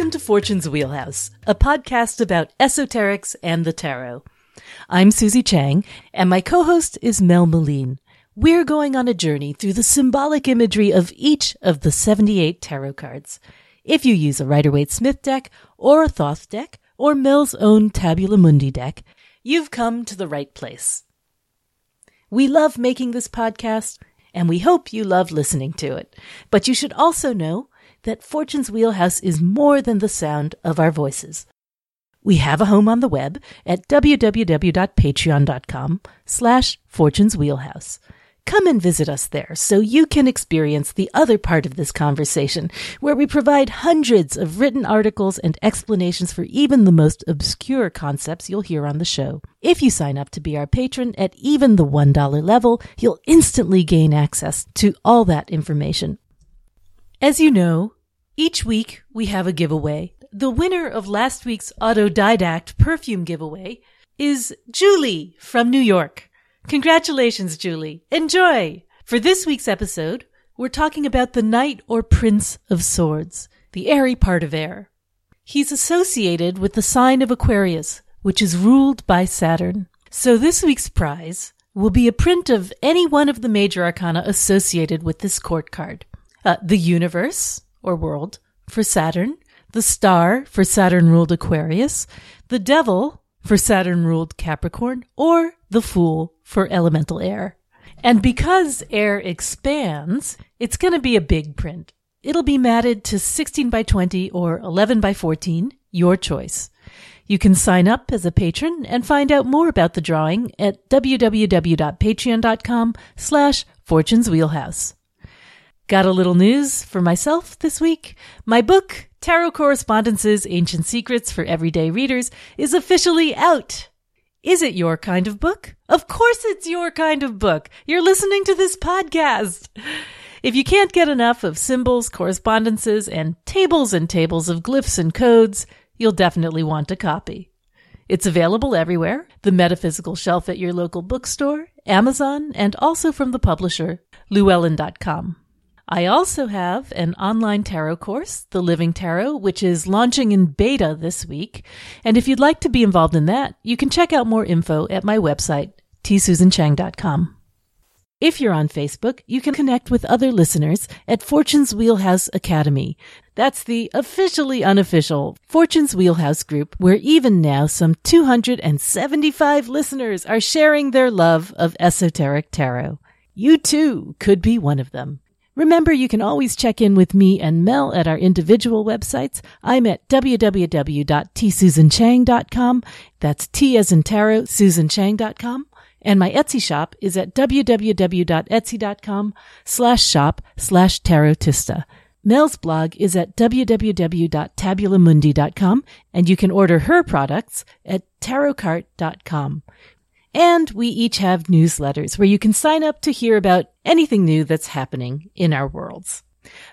Welcome to Fortune's Wheelhouse, a podcast about esoterics and the tarot. I'm Susie Chang, and my co host is Mel Meleen. We're going on a journey through the symbolic imagery of each of the 78 tarot cards. If you use a Rider Waite Smith deck, or a Thoth deck, or Mel's own Tabula Mundi deck, you've come to the right place. We love making this podcast, and we hope you love listening to it. But you should also know that Fortune's Wheelhouse is more than the sound of our voices. We have a home on the web at www.patreon.com slash Fortune's Wheelhouse. Come and visit us there so you can experience the other part of this conversation, where we provide hundreds of written articles and explanations for even the most obscure concepts you'll hear on the show. If you sign up to be our patron at even the $1 level, you'll instantly gain access to all that information. As you know, each week we have a giveaway. The winner of last week's autodidact perfume giveaway is Julie from New York. Congratulations, Julie. Enjoy! For this week's episode, we're talking about the Knight or Prince of Swords, the airy part of air. He's associated with the sign of Aquarius, which is ruled by Saturn. So this week's prize will be a print of any one of the major arcana associated with this court card. Uh, the universe, or world, for Saturn, the star for Saturn ruled Aquarius, the devil for Saturn ruled Capricorn, or the fool for elemental air. And because air expands, it's going to be a big print. It'll be matted to 16 by 20 or 11 by 14, your choice. You can sign up as a patron and find out more about the drawing at www.patreon.com slash fortune's wheelhouse. Got a little news for myself this week? My book, Tarot Correspondences Ancient Secrets for Everyday Readers, is officially out. Is it your kind of book? Of course it's your kind of book. You're listening to this podcast. If you can't get enough of symbols, correspondences, and tables and tables of glyphs and codes, you'll definitely want a copy. It's available everywhere the metaphysical shelf at your local bookstore, Amazon, and also from the publisher, Llewellyn.com. I also have an online tarot course, The Living Tarot, which is launching in beta this week. And if you'd like to be involved in that, you can check out more info at my website, tsusanchang.com. If you're on Facebook, you can connect with other listeners at Fortune's Wheelhouse Academy. That's the officially unofficial Fortune's Wheelhouse group where even now some 275 listeners are sharing their love of esoteric tarot. You too could be one of them. Remember, you can always check in with me and Mel at our individual websites. I'm at www.tsusanchang.com. That's T as in tarot, susanchang.com. And my Etsy shop is at www.etsy.com slash shop slash tarotista. Mel's blog is at www.tabulamundi.com and you can order her products at tarotcart.com. And we each have newsletters where you can sign up to hear about anything new that's happening in our worlds.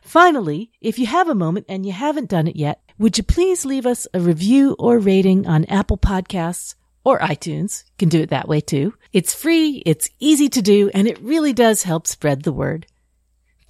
Finally, if you have a moment and you haven't done it yet, would you please leave us a review or rating on Apple Podcasts or iTunes? You can do it that way too. It's free, it's easy to do, and it really does help spread the word.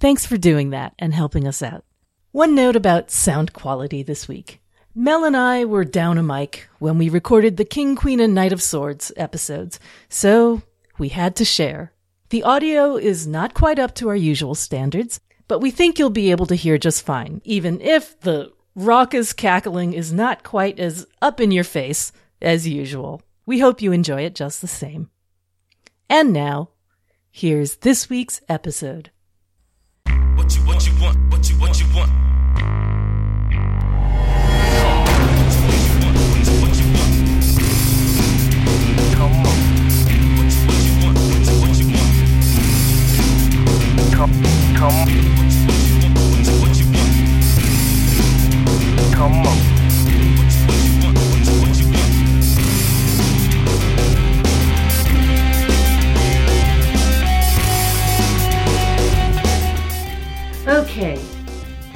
Thanks for doing that and helping us out. One note about sound quality this week. Mel and I were down a mic when we recorded the King, Queen, and Knight of Swords episodes, so we had to share. The audio is not quite up to our usual standards, but we think you'll be able to hear just fine, even if the raucous cackling is not quite as up in your face as usual. We hope you enjoy it just the same. And now, here's this week's episode. What you, what you want, what you, what you want. Come, come, come on. Okay,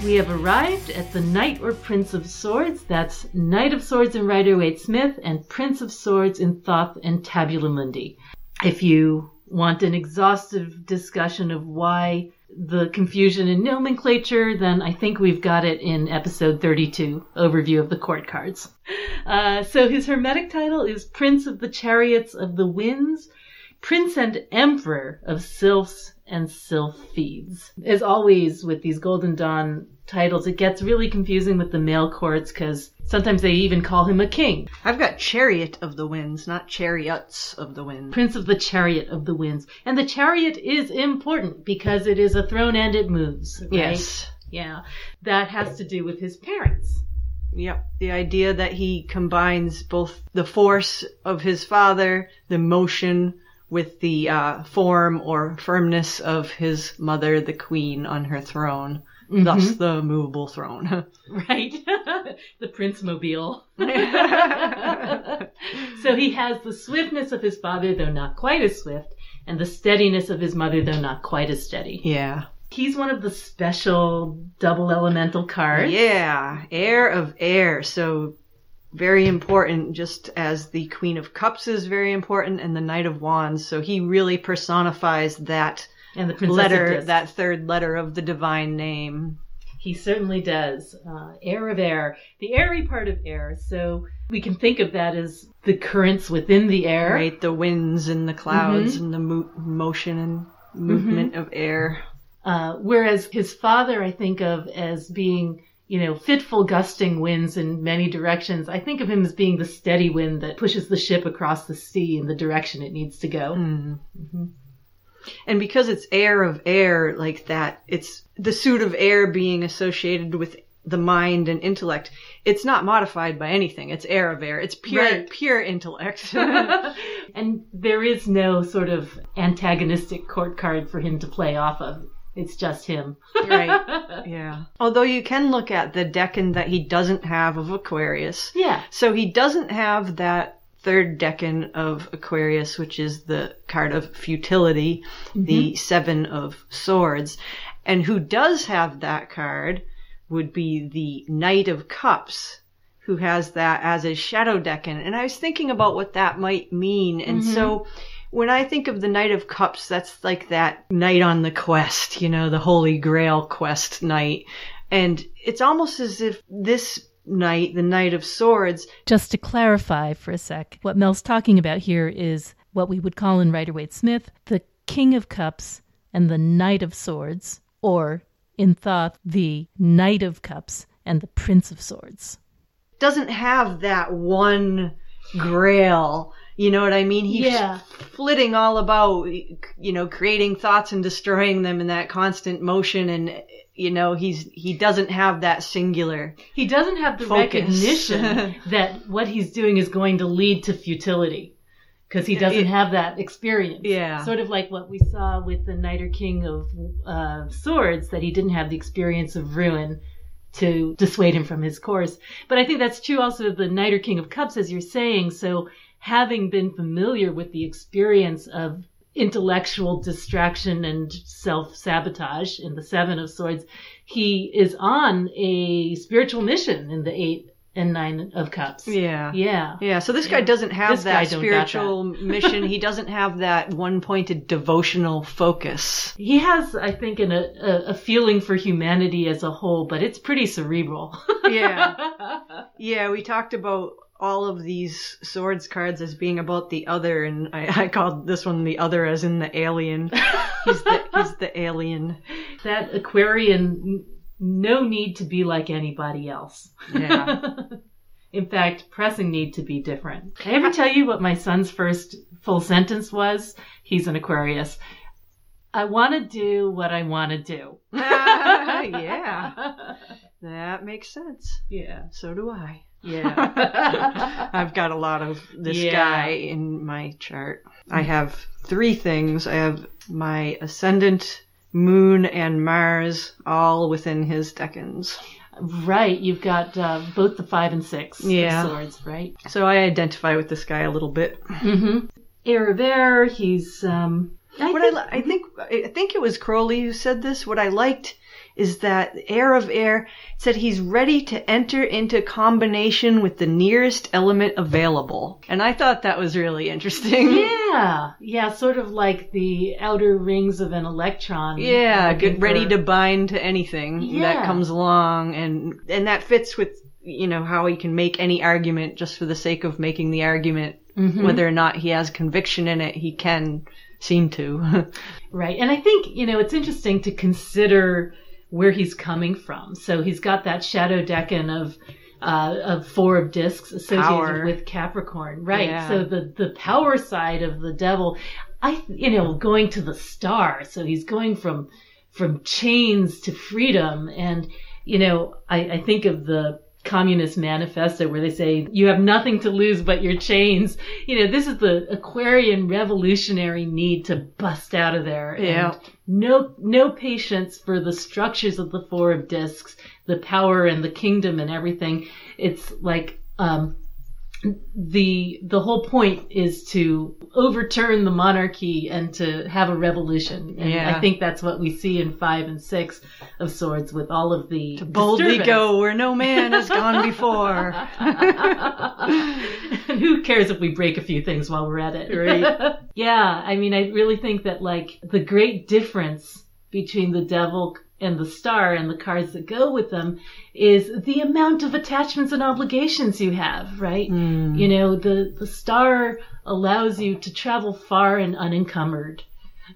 we have arrived at the Knight or Prince of Swords. That's Knight of Swords in Rider Waite Smith and Prince of Swords in Thoth and Tabula Mundi. If you want an exhaustive discussion of why the confusion in nomenclature, then I think we've got it in episode 32, overview of the court cards. Uh, so his hermetic title is Prince of the Chariots of the Winds, Prince and Emperor of Sylphs and Sylphides. As always with these Golden Dawn titles, it gets really confusing with the male courts because sometimes they even call him a king. I've got Chariot of the Winds, not Chariots of the Wind. Prince of the Chariot of the Winds. And the chariot is important because it is a throne and it moves. Right? Yes. Yeah. That has to do with his parents. Yep. The idea that he combines both the force of his father, the motion, with the uh, form or firmness of his mother, the queen, on her throne. Thus mm-hmm. the movable throne. Right. the Prince Mobile. so he has the swiftness of his father, though not quite as swift, and the steadiness of his mother, though not quite as steady. yeah. He's one of the special double elemental cards. Yeah. Heir of air. So very important, just as the Queen of Cups is very important and the Knight of Wands. So he really personifies that And the Princess letter, that third letter of the divine name. He certainly does. Uh, air of air, the airy part of air. So we can think of that as the currents within the air. Right, the winds and the clouds and the mo- motion and movement of air. Uh, whereas his father, I think of as being, you know, fitful gusting winds in many directions. I think of him as being the steady wind that pushes the ship across the sea in the direction it needs to go. And because it's air of air like that, it's the suit of air being associated with the mind and intellect. It's not modified by anything. It's air of air. It's pure, Right. pure intellect. and there is no sort of antagonistic court card for him to play off of. It's just him. right. Yeah. Although you can look at the decan that he doesn't have of Aquarius. Yeah. So he doesn't have that third decan of Aquarius, which is the card of futility, mm-hmm. the seven of swords. And who does have that card would be the Knight of Cups, who has that as a shadow decan. And I was thinking about what that might mean. And mm-hmm. so when I think of the Knight of Cups, that's like that knight on the quest, you know, the Holy Grail quest knight. And it's almost as if this knight, the Knight of Swords, Just to clarify for a sec, what Mel's talking about here is what we would call in Rider Waite Smith the King of Cups and the Knight of Swords, or in Thoth, the Knight of Cups and the Prince of Swords. doesn't have that one grail. You know what I mean? He's Yeah. flitting all about, you know, creating thoughts and destroying them in that constant motion. And, you know, he's, he doesn't have that singular. He doesn't have the Focus. recognition that what he's doing is going to lead to futility. Because he doesn't It- have that experience. Yeah. Sort of like what we saw with the Knight or King of uh, Swords, that he didn't have the experience of ruin to dissuade him from his course. But I think that's true also of the Knight or King of Cups, as you're saying. So having been familiar with the experience of intellectual distraction and self sabotage in the Seven of Swords, he is on a spiritual mission in the Eight and Nine of Cups. Yeah. Yeah. Yeah, so this guy doesn't have This that spiritual mission. He doesn't have that one-pointed devotional focus. He has, I think, an, a, a feeling for humanity as a whole, but it's pretty cerebral. Yeah. Yeah, we talked about all of these swords cards as being about the other, and I, I called this one the other as in the alien. He's the, he's the alien. that Aquarian, no need to be like anybody else. Yeah. In fact, pressing need to be different. Can I ever tell you what my son's first full sentence was? He's an Aquarius. I want to do what I want to do. yeah, that makes sense. Yeah. So do I. Yeah. I've got a lot of this Yeah. guy in my chart. I have three things. I have my ascendant, moon, and Mars all within his decans. right. You've got uh, both the five and six of Yeah. swords, right? So I identify with this guy a little bit. Mm-hmm. Air of air. He's um. I What think- I, I think I think it was Crowley who said this. What I liked is that heir of air said he's ready to enter into combination with the nearest element available. And I thought that was really interesting. Yeah, yeah, sort of like the outer rings of an electron. Yeah, get ready to bind to anything Yeah. that comes along and and that fits with you know how he can make any argument just for the sake of making the argument Mhm. whether or not he has conviction in it he can seem to Right. And I think, you know, it's interesting to consider where he's coming from. So he's got that shadow decan of uh, of four of discs associated Power. with Capricorn. Right. Yeah. So the the power side of the devil, I you know, going to the star. So he's going from from chains to freedom and you know, I, I think of the Communist Manifesto where they say you have nothing to lose but your chains. You know, this is the Aquarian revolutionary need to bust out of there. and Yeah. no, no patience for the structures of the Four of Discs, the power and the kingdom and everything. It's like, um, the the whole point is to overturn the monarchy and to have a revolution. And Yeah. I think that's what we see in five and six of swords with all of the to boldly go where no man has gone before And who cares if we break a few things while we're at it? Right. yeah, I mean, I really think that like the great difference between the devil and the star and the cards that go with them is the amount of attachments and obligations you have, right? Hmm. You know, the, the star allows you to travel far and unencumbered.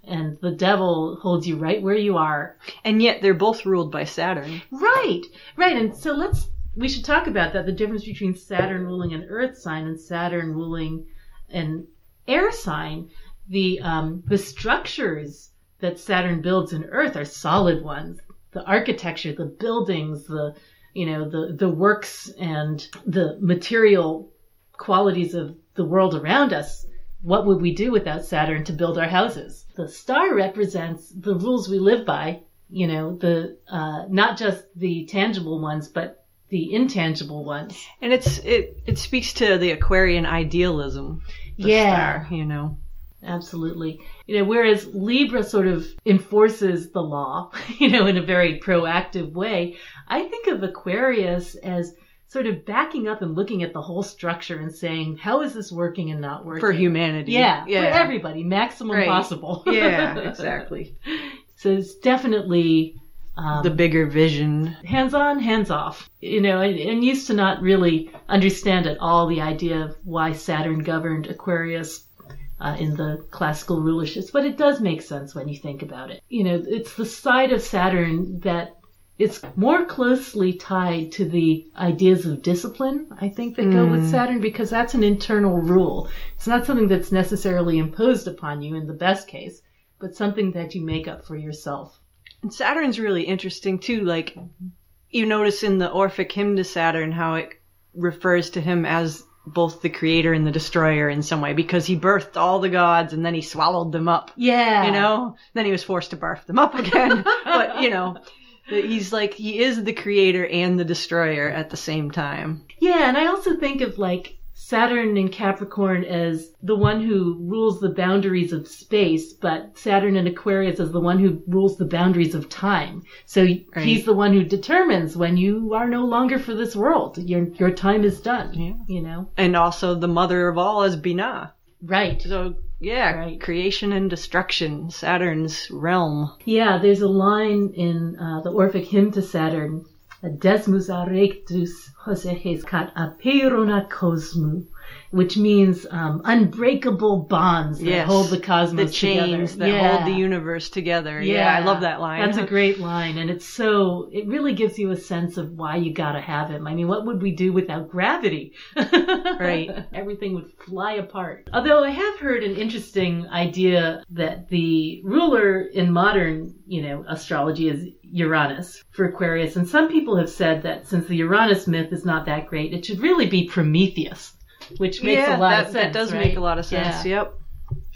And the devil holds you right where you are. and yet they're both ruled by saturn Right, right. And so let's, we should talk about that the difference between Saturn ruling an earth sign and Saturn ruling an air sign. The, um, the structures that Saturn builds in earth are solid ones. The architecture, the buildings, the, you know, the, the works and the material qualities of the world around us. What would we do without Saturn to build our houses? The star represents the rules we live by, you know, the, uh, not just the tangible ones, but the intangible ones. and it's it it speaks to the aquarian idealism the Yeah. star, you know Absolutely. You know, whereas Libra sort of enforces the law, you know, in a very proactive way, I think of Aquarius as sort of backing up and looking at the whole structure and saying, how is this working and not working? for humanity Yeah, yeah for everybody, maximum Right. possible. yeah exactly so it's definitely um, the bigger vision hands on, hands off. You know, and, and used to not really understand at all the idea of why Saturn governed Aquarius uh, in the classical rulerships, but it does make sense when you think about it. You know, it's the side of Saturn that it's more closely tied to the ideas of discipline, I think, that go with Saturn because that's an internal rule. It's not something that's necessarily imposed upon you in the best case, but something that you make up for yourself. And Saturn's really interesting too. Like you notice in the Orphic hymn to Saturn how it refers to him as both the creator and the destroyer in some way because he birthed all the gods and then he swallowed them up. Yeah. You know, then he was forced to barf them up again. but you know, he's like he is the creator and the destroyer at the same time. Yeah, and I also think of like Saturn in Capricorn as the one who rules the boundaries of space, but Saturn in Aquarius as the one who rules the boundaries of time. So Right. he's the one who determines when you are no longer for this world. Your your time is done. Yeah. You know? And also the mother of all is Binah. Right. So yeah, Right. creation and destruction, Saturn's realm. Yeah, there's a line in uh, the Orphic hymn to Saturn. Desmus erectus Hoseces cat aperon cosmu which means um, unbreakable bonds that Yes. hold the cosmos The chains together. that Yeah. hold the universe together. Yeah. I love that line. That's a great line, and it's so it really gives you a sense of why you gotta have him. I mean, what would we do without gravity? Right. Everything would fly apart. Although I have heard an interesting idea that the ruler in modern, you know, astrology is Uranus for Aquarius, and some people have said that since the Uranus myth is not that great, it should really be Prometheus, which makes yeah, a lot that, of sense. that does right? make a lot of sense. Yeah. Yep.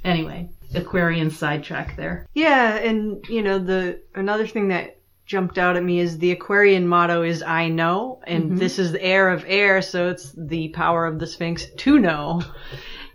Anyway, Aquarian sidetrack there. Yeah, and you know the another thing that jumped out at me is the Aquarian motto is "I know," and Mhm. this is the air of air, so it's the power of the Sphinx to know.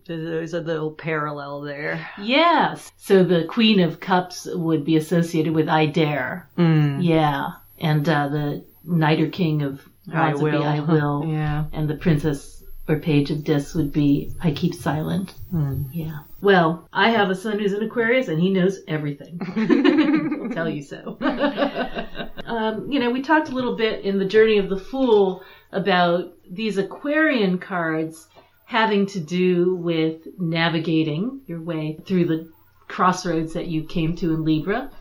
There's a little parallel there. Yes. So the Queen of Cups would be associated with I dare. Mm. Yeah. And uh, the Knight or King of I Wands be will. I will. Yeah. And the Princess or Page of Discs would be I keep silent. Mm. Yeah. Well, I have a son who's an Aquarius and he knows everything. I'll tell you so. um, you know, we talked a little bit in the Journey of the Fool about these Aquarian cards having to do with navigating your way through the crossroads that you came to in Libra.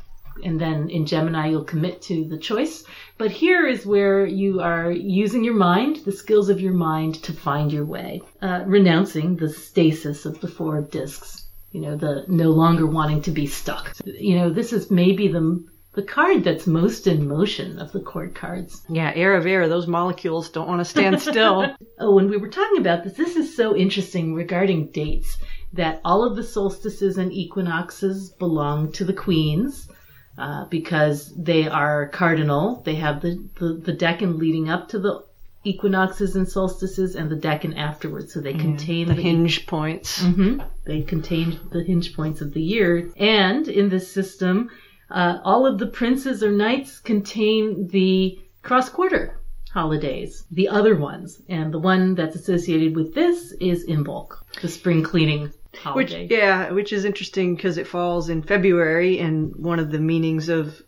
And then in Gemini, you'll commit to the choice. But here is where you are using your mind, the skills of your mind, to find your way, uh, renouncing the stasis of the four discs. You know, the no longer wanting to be stuck. You know, this is maybe the the card that's most in motion of the court cards. Yeah, air of air, those molecules don't want to stand still. Oh, when we were talking about this, this is so interesting regarding dates that all of the solstices and equinoxes belong to the queens uh, because they are cardinal. They have the, the, the decan leading up to the equinoxes and solstices and the decan afterwards. So they contain the hinge points. hmm They contain the hinge points of the year. And in this system, uh, all of the princes or knights contain the cross quarter holidays, the other ones. And the one that's associated with this is Imbolc, the spring cleaning Which, yeah, which is interesting because it falls in February, and one of the meanings of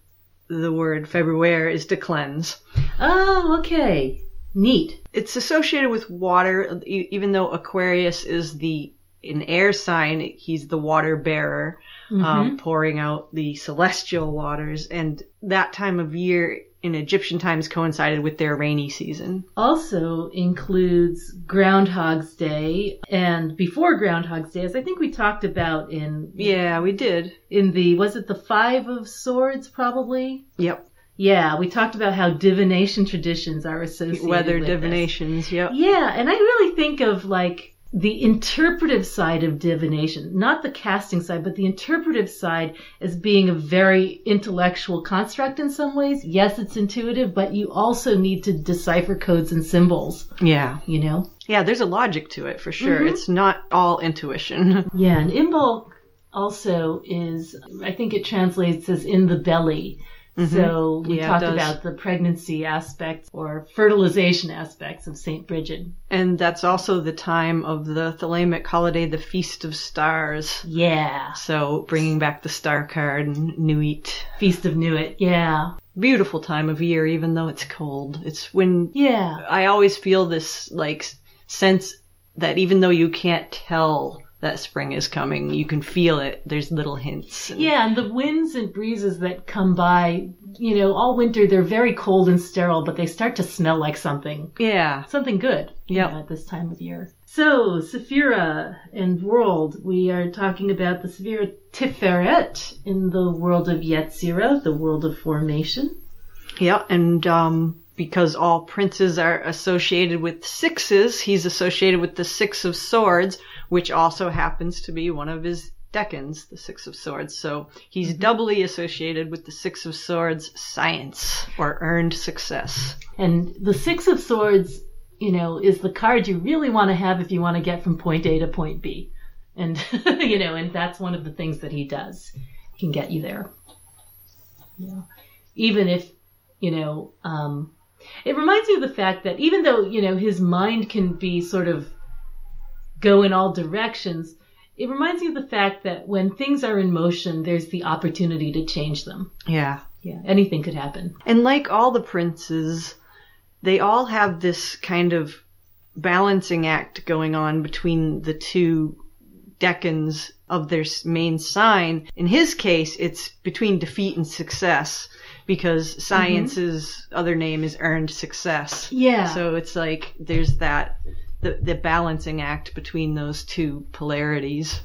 the word February is to cleanse. Oh, okay. Neat. It's associated with water, even though Aquarius is the an air sign. He's the water bearer, um, pouring out the celestial waters, and that time of year in Egyptian times coincided with their rainy season. Also includes Groundhog's Day and before Groundhog's Day, as I think we talked about in Yeah, we did. in the was it the Five of Swords probably? Yep. Yeah, we talked about how divination traditions are associated Weather with this. divinations. Yep. Yeah, and I really think of like the interpretive side of divination, not the casting side, but the interpretive side as being a very intellectual construct in some ways. Yes, it's intuitive, but you also need to decipher codes and symbols, Yeah. you know? Yeah, there's a logic to it for sure. Mm-hmm. It's not all intuition. Yeah, and Imbolc also is, I think it translates as in the belly. So we Mm-hmm. Yeah, talked about the pregnancy aspects or fertilization aspects of St. Bridget. and that's also the time of the Thelemic holiday, the Feast of Stars. Yeah. So bringing back the star card and Nuit. Feast of Nuit. Yeah. Beautiful time of year, even though it's cold. It's when Yeah. I always feel this like sense that even though you can't tell that spring is coming, you can feel it. There's little hints. And- Yeah, and the winds and breezes that come by, you know, all winter they're very cold and sterile, but they start to smell like something. Yeah. Something good. you know, at this time of year. So, Sephira and world, we are talking about the Sephira Tiferet in the world of Yetzirah, the world of formation. Yeah, and um, because all princes are associated with sixes, he's associated with the Six of Swords, which also happens to be one of his decans, the Six of Swords. So he's doubly associated with the Six of Swords science or earned success. And the Six of Swords, you know, is the card you really want to have if you want to get from point A to point B. And, you know, and that's one of the things that he does. He can get you there. You know, even if, you know, um, it reminds me of the fact that even though, you know, his mind can be sort of go in all directions, it reminds me of the fact that when things are in motion, there's the opportunity to change them. Yeah. Yeah, anything could happen. And like all the princes, they all have this kind of balancing act going on between the two decans of their main sign. In his case, it's between defeat and success because mm-hmm. science's other name is earned success. Yeah. So it's like there's that the, the balancing act between those two polarities.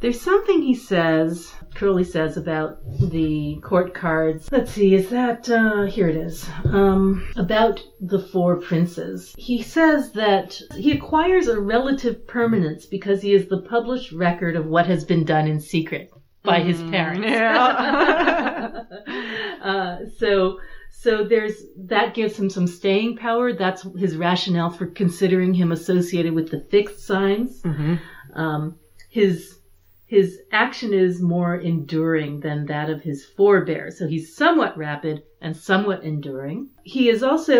There's something he says, Crowley says about the court cards. Let's see, is that, uh, here it is. Um, about the four princes. He says that he acquires a relative permanence because he is the published record of what has been done in secret by his parents. Yeah. uh, so, so there's, that gives him some staying power. That's his rationale for considering him associated with the fixed signs. hmm Um, his his action is more enduring than that of his forebear. So he's somewhat rapid and somewhat enduring. He is also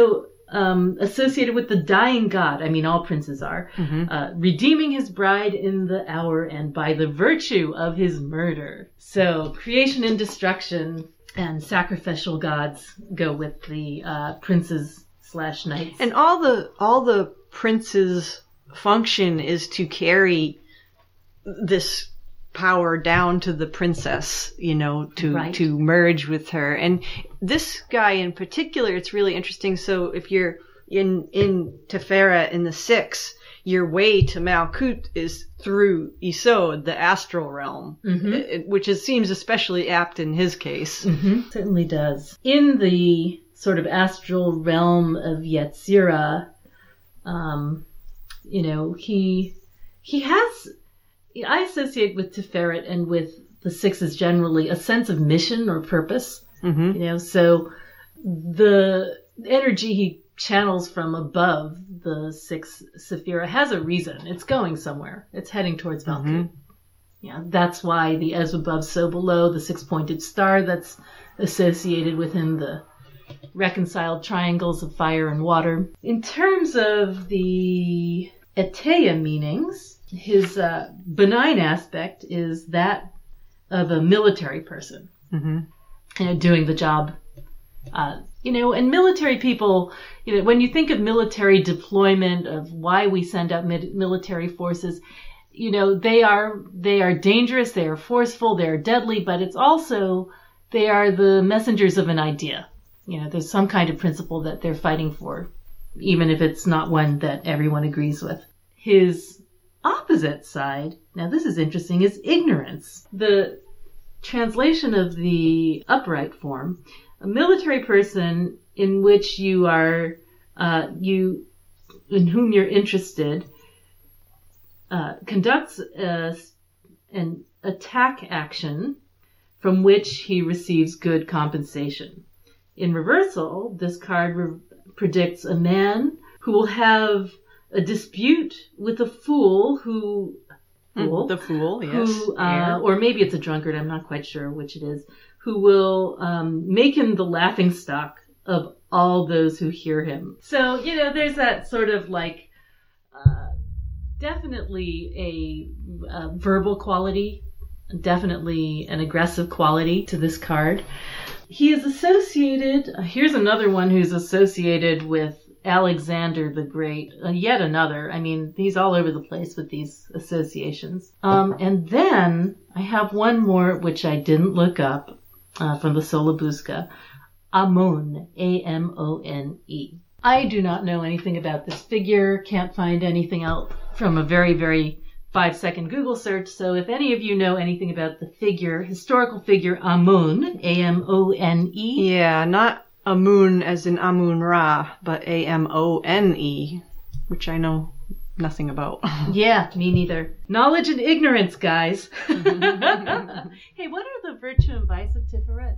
um, associated with the dying god. I mean, all princes are. Uh, redeeming his bride in the hour and by the virtue of his murder. So creation and destruction and sacrificial gods go with the uh, princes slash knights. And all the all the prince's function is to carry this power down to the princess, you know, to Right. to merge with her. And this guy in particular, it's really interesting. So if you're in in Tiferet in the six, your way to Malkut is through Yesod, the astral realm, it- which is, seems especially apt in his case. Mhm, Certainly does. In the sort of astral realm of Yetzirah, um, you know, he he has. I associate with Tiferet and with the sixes generally a sense of mission or purpose. hmm You know, so the energy he channels from above the six Sephira has a reason. It's going somewhere. It's heading towards Malkuth. Yeah, that's why the as above, so below, the six pointed star that's associated within the reconciled triangles of fire and water. In terms of the Etteilla meanings, his uh, benign aspect is that of a military person hmm you know, doing the job. Uh, you know, and military people, you know, when you think of military deployment, of why we send out military forces, you know, they are they are dangerous, they are forceful, they are deadly, but it's also they are the messengers of an idea. You know, there's some kind of principle that they're fighting for, even if it's not one that everyone agrees with. His opposite side, now this is interesting, is ignorance. The translation of the upright form, a military person in which you are, uh, you, in whom you're interested, uh, conducts a, an attack action from which he receives good compensation. In reversal, this card re- predicts a man who will have a dispute with a fool who fool, The fool, yes. who, uh, or maybe it's a drunkard, I'm not quite sure which it is, who will um, make him the laughing stock of all those who hear him. So, you know, there's that sort of like, uh, definitely a, uh verbal quality, definitely an aggressive quality to this card. He is associated, uh, here's another one who's associated with Alexander the Great, uh, yet another. I mean, he's all over the place with these associations. Um, and then I have one more which I didn't look up uh, from the Sola Busca. Amon, A-M-O-N-E. I do not know anything about this figure, can't find anything out from a very, very five second Google search. So if any of you know anything about the figure, historical figure Amun, A-M-O-N-E, Yeah, not Amun as in Amun Ra, but A M O N E, which I know nothing about. Yeah, me neither. Knowledge and ignorance, guys. hey, what are the virtue and vice of Tiferet?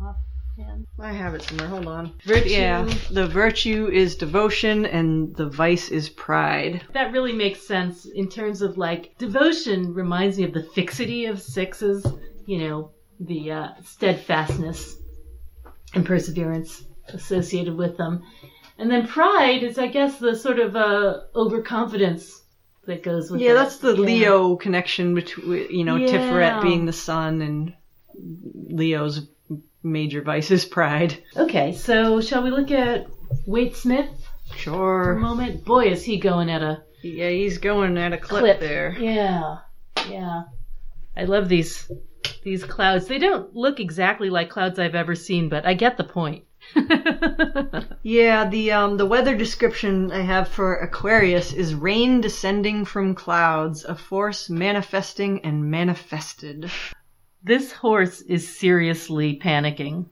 Offhand. I have it somewhere. Hold on. Virtue. Yeah, the virtue is devotion and the vice is pride. That really makes sense in terms of like devotion reminds me of the fixity of sixes, you know, the uh, steadfastness and perseverance associated with them. And then pride is, I guess, the sort of uh, overconfidence that goes with Yeah, it. that's the Yeah. Leo connection between, you know, Yeah. Tiferet being the sun and Leo's major vice is pride. Okay, so shall we look at Waite Smith for a Sure. moment? Boy, is he going at a Yeah, he's going at a clip, clip there. Yeah, yeah. I love these these clouds. They don't look exactly like clouds I've ever seen, but I get the point. Yeah, the um the weather description I have for Aquarius is rain descending from clouds, a force manifesting and manifested. this horse is seriously panicking.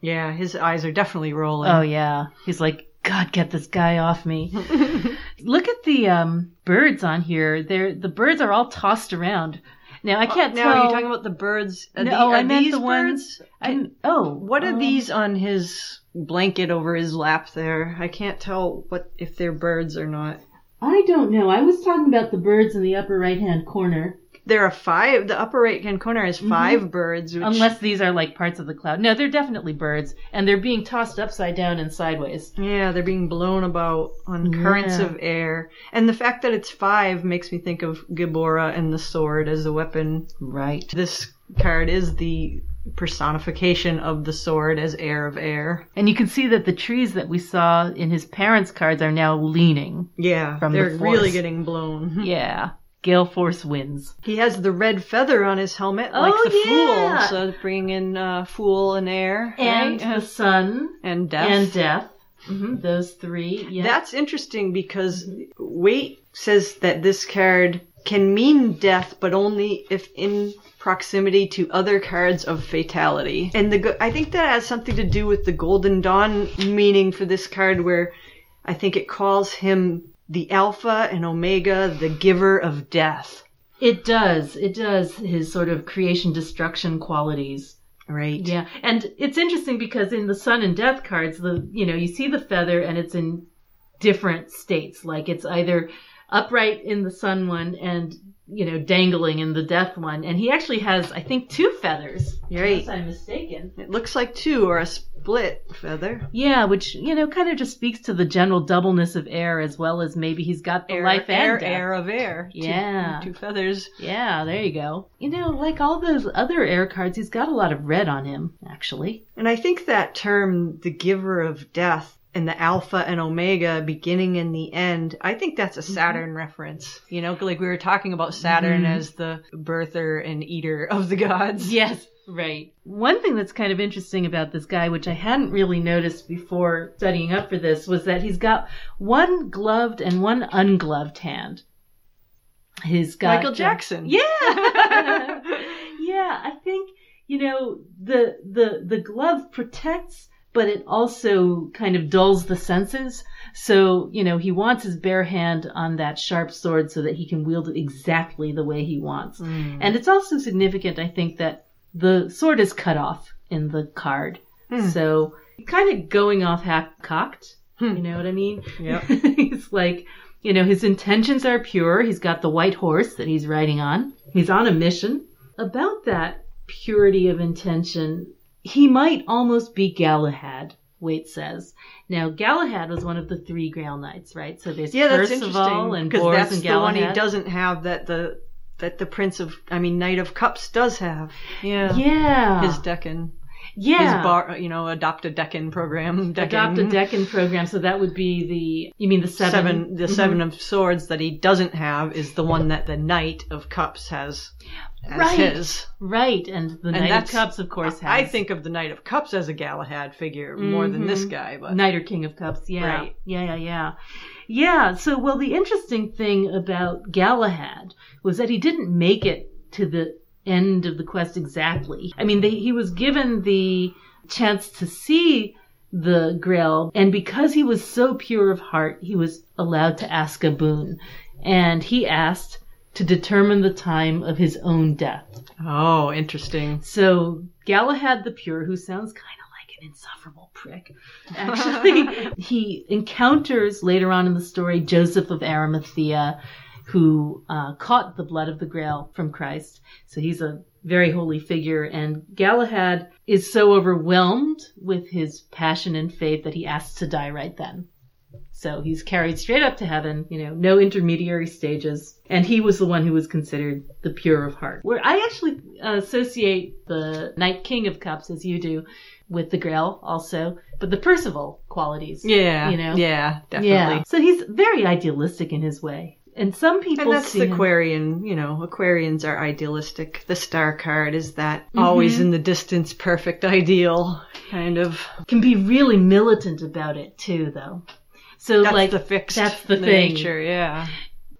Yeah, his eyes are definitely rolling. Oh yeah, he's like, God, get this guy off me. Look at the um, birds on here. They're the birds are all tossed around. Now I can't now, tell. are you talking about the birds? Are No, the- I are meant these the ones- birds? I, oh, What are um, these on his blanket over his lap there? I can't tell what if they're birds or not. I don't know. I was talking about the birds in the upper right hand corner. There are five. The upper right hand corner has mm-hmm. 5 birds. Which, Unless these are like parts of the cloud. No, they're definitely birds, and they're being tossed upside down and sideways. yeah, they're being blown about on currents Yeah. of air. And the fact that it's five makes me think of Geburah and the sword as a weapon. Right. This card is the personification of the sword as heir of air. And you can see that the trees that we saw in his parents' cards are now leaning. Yeah, From the they're really force. getting blown. Yeah. Gale force wins. He has the red feather on his helmet, like Oh, the yeah. fool. So bringing in uh, fool and air, And right? the sun and death. and death. hmm Those three. Yeah. That's interesting because Waite says that this card can mean death, but only if in proximity to other cards of fatality. And the I think that has something to do with the Golden Dawn meaning for this card, where I think it calls him the Alpha and Omega, the giver of death. It does. It does. His sort of creation destruction qualities. Right. Yeah. And it's interesting because in the sun and death cards, the you know, you see the feather and it's in different states. Like it's either upright in the sun one and you know, dangling in the death one. And he actually has, I think, two feathers. Right. Unless I'm mistaken. It looks like two or a split feather. Yeah, which, you know, kind of just speaks to the general doubleness of air as well as maybe he's got the life and air, death. air of air. Two- Yeah. Two, feathers. Yeah, there you go. You know, like all those other air cards, he's got a lot of red on him, actually. And I think that term, the giver of death, and the alpha and omega, beginning and the end, I think that's a mm-hmm. Saturn reference. You know, like we were talking about Saturn mm-hmm. as the birther and eater of the gods. Yes, right. One thing that's kind of interesting about this guy, which I hadn't really noticed before studying up for this, was that he's got one gloved and one ungloved hand. He's got Michael Jackson. Yeah, yeah. I think you know the the the glove protects, but it also kind of dulls the senses. So you know he wants his bare hand on that sharp sword so that he can wield it exactly the way he wants. Mm. And it's also significant, I think, that the sword is cut off in the card. Hmm. So kind of going off half cocked. You hmm. know what I mean? Yep. he's like, you know, his intentions are pure. He's got the white horse that he's riding on. He's on a mission. About that purity of intention, he might almost be Galahad, Waite says. Now, Galahad was one of the three Grail Knights, right? So there's Yeah, that's Percival interesting. and Bors that's and the one he doesn't have that the that the Prince of I mean Knight of Cups does have. Yeah. yeah. His decan. Yeah. His bar uh, you know, adopt a decan program. decan. Adopt a decan program, so that would be the. You mean the seven? seven the mm-hmm. seven of swords that he doesn't have is the one that the knight of cups has as Right. his Right, and the Knight of Cups, of course, has. i think of the knight of cups as a galahad figure more than this mm-hmm. guy but Knight or King of Cups, yeah. Right. Yeah, yeah, yeah. Yeah, so, well, the interesting thing about Galahad was that he didn't make it to the end of the quest exactly. I mean, they, he was given the chance to see the Grail, and because he was so pure of heart, he was allowed to ask a boon. And he asked to determine the time of his own death. oh interesting So Galahad the Pure, who sounds kind of like an insufferable prick, actually, he encounters later on in the story Joseph of Arimathea, who uh, caught the blood of the Grail from Christ. So he's a very holy figure, and Galahad is so overwhelmed with his passion and faith that he asks to die right then. So he's carried straight up to heaven, you know, no intermediary stages. And he was the one who was considered the pure of heart. Where I actually associate the Knight King of Cups, as you do, with the Grail also, but the Percival qualities. yeah You know? yeah definitely Yeah. So he's very idealistic in his way. And some people and that's see the Aquarian, you know, Aquarians are idealistic. The star card is that always Mm-hmm. in the distance, perfect ideal kind of. can be really militant about it too, though. So That's like the fixed that's the thing. nature, yeah.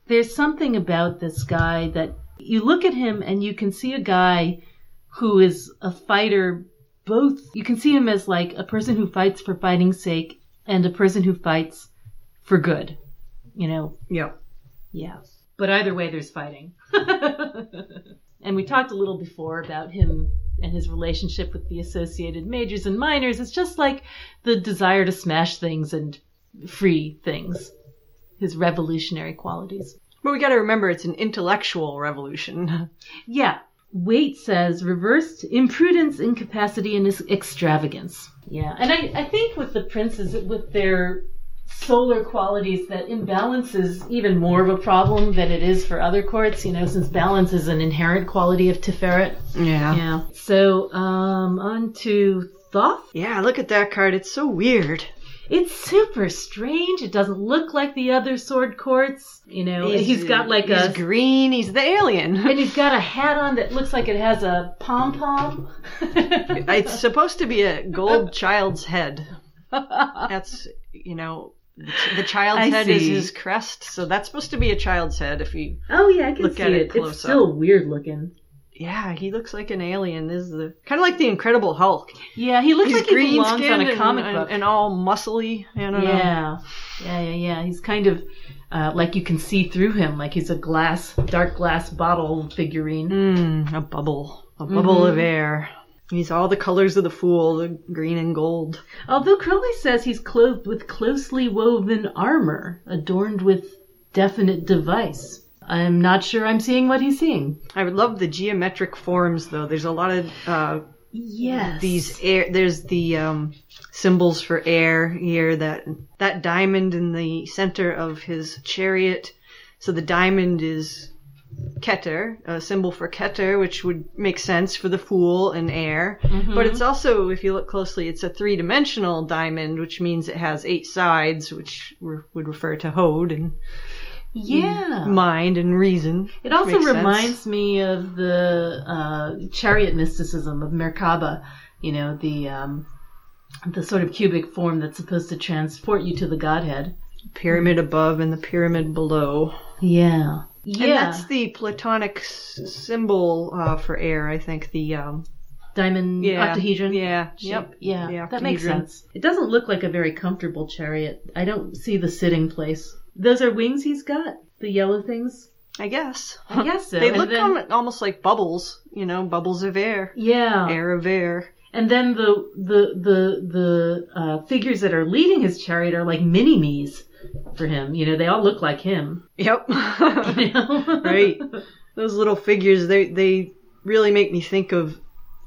there's something about this guy that you look at him and you can see a guy who is a fighter both you can see him as like a person who fights for fighting's sake and a person who fights for good you know Yeah. Yeah but either way there's fighting and we talked a little before about him and his relationship with the associated majors and minors it's just like the desire to smash things and free things his revolutionary qualities. But we got to remember it's an intellectual revolution. Yeah. Waite says reversed imprudence, incapacity, and extravagance. Yeah. And I, I think with the princes, with their solar qualities, that imbalance is even more of a problem than it is for other courts, you know, since balance is an inherent quality of Tiferet. Yeah. Yeah. So, um, on to Thoth. Yeah, look at that card. It's so weird. It's super strange. It doesn't look like the other sword courts. You know, he's got like he's a green. He's the alien. and he's got a hat on that looks like it has a pom pom. it's supposed to be a gold child's head. That's you know the child's I head is see. his crest, so that's supposed to be a child's head. If you oh yeah, I can Look see at it it. close It's still weird looking. yeah, he looks like an alien. Is the kind of like the Incredible Hulk. Yeah, he looks like he green belongs on a and, comic and, book. and all muscly. I don't know. yeah, yeah, yeah, yeah. He's kind of uh, like you can see through him, like he's a glass, dark glass bottle figurine. Mm, a bubble, a bubble Mm-hmm. of air. He's all the colors of the fool, the green and gold. Although Crowley says he's clothed with closely woven armor, adorned with definite device. I'm not sure I'm seeing what he's seeing. I love the geometric forms, though. There's a lot of uh, Yes. these air. There's the um, symbols for air here. That that diamond in the center of his chariot. So the diamond is Keter, a symbol for Keter, which would make sense for the fool and air. But it's also, if you look closely, it's a three-dimensional diamond, which means it has eight sides, which re- would refer to Hod and yeah. mind and reason. It also Makes sense. reminds me of the uh, chariot mysticism of Merkaba. You know, the um, the sort of cubic form that's supposed to transport you to the Godhead. pyramid above and the pyramid below. Yeah. Yeah. And that's the Platonic s- symbol uh, for air, I think. The um, diamond yeah, octahedron. Yeah, shape. yep. Yeah, The that makes sense. It doesn't look like a very comfortable chariot. I don't see the sitting place. Those are wings he's got. The yellow things. I guess. I guess so. They And look then- almo- almost like bubbles, you know, bubbles of air, Yeah. air of air. And then the the the the uh, figures that are leading his chariot are like mini me's for him. You know, they all look like him. Yep. You know? right. Those little figures, they they really make me think of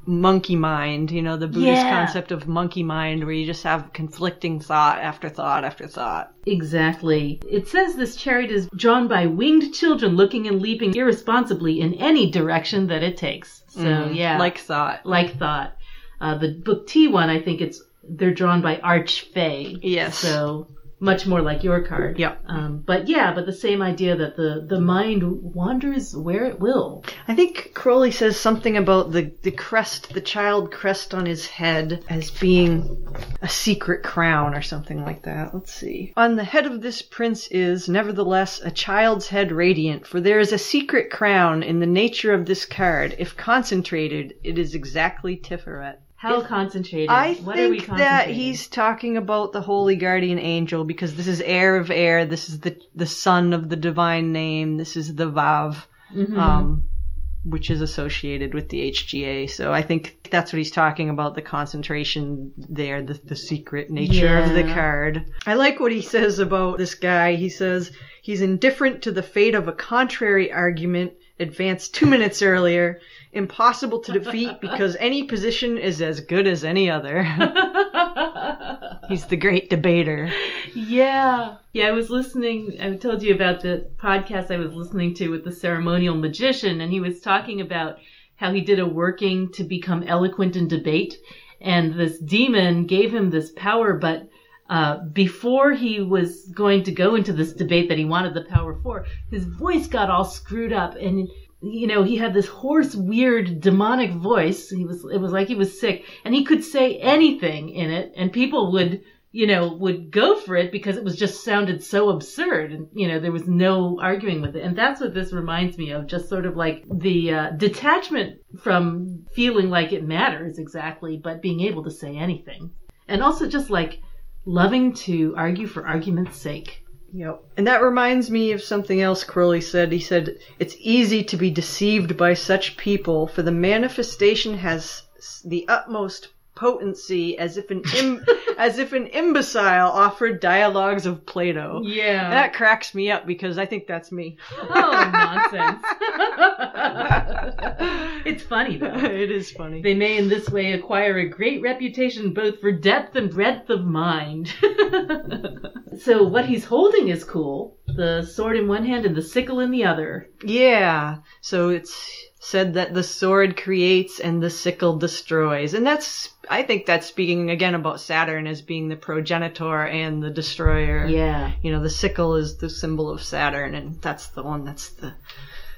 monkey mind. You know, the Buddhist Yeah. concept of monkey mind, where you just have conflicting thought after thought after thought. Exactly. It says this chariot is drawn by winged children looking and leaping irresponsibly in any direction that it takes. So Mm, yeah, like thought. like thought. Uh, the book T one, I think it's they're drawn by archfey. Yes. So much more like your card. Yeah. Um, but yeah, but the same idea that the the mind wanders where it will. I think Crowley says something about the, the crest, the child crest on his head as being a secret crown or something like that. Let's see. On the head of this prince is, nevertheless, a child's head radiant, for there is a secret crown in the nature of this card. If concentrated, it is exactly Tiferet. How concentrated? I what are we think that he's talking about the holy guardian angel because this is heir of air. This is the the son of the divine name. This is the Vav, Mm-hmm. um, which is associated with the HGA. So I think that's what he's talking about. The concentration there, the the secret nature of the card. I like what he says about this guy. He says he's indifferent to the fate of a contrary argument advanced two minutes earlier. Impossible to defeat because any position is as good as any other. He's the great debater. Yeah. Yeah, I was listening. I told you about the podcast I was listening to with the ceremonial magician, and he was talking about how he did a working to become eloquent in debate. And this demon gave him this power, but uh, before he was going to go into this debate that he wanted the power for, his voice got all screwed up and you know, he had this hoarse, weird, demonic voice. He was, it was like he was sick and he could say anything in it and people would, you know, would go for it because it was just sounded so absurd and, you know, there was no arguing with it. And that's what this reminds me of, just sort of like the uh, detachment from feeling like it matters exactly, but being able to say anything. And also just like loving to argue for argument's sake. Yep. And that reminds me of something else Crowley said. He said, It's easy to be deceived by such people, for the manifestation has the utmost potency as if an Im- as if an imbecile offered dialogues of Plato. Yeah. That cracks me up because I think that's me. oh, nonsense. it's funny though. it is funny. They may in this way acquire a great reputation both for depth and breadth of mind. so what he's holding is cool. The sword in one hand and the sickle in the other. Yeah. So it's said that the sword creates and the sickle destroys. And that's, I think that's speaking again about Saturn as being the progenitor and the destroyer. Yeah. You know, the sickle is the symbol of Saturn and that's the one that's the,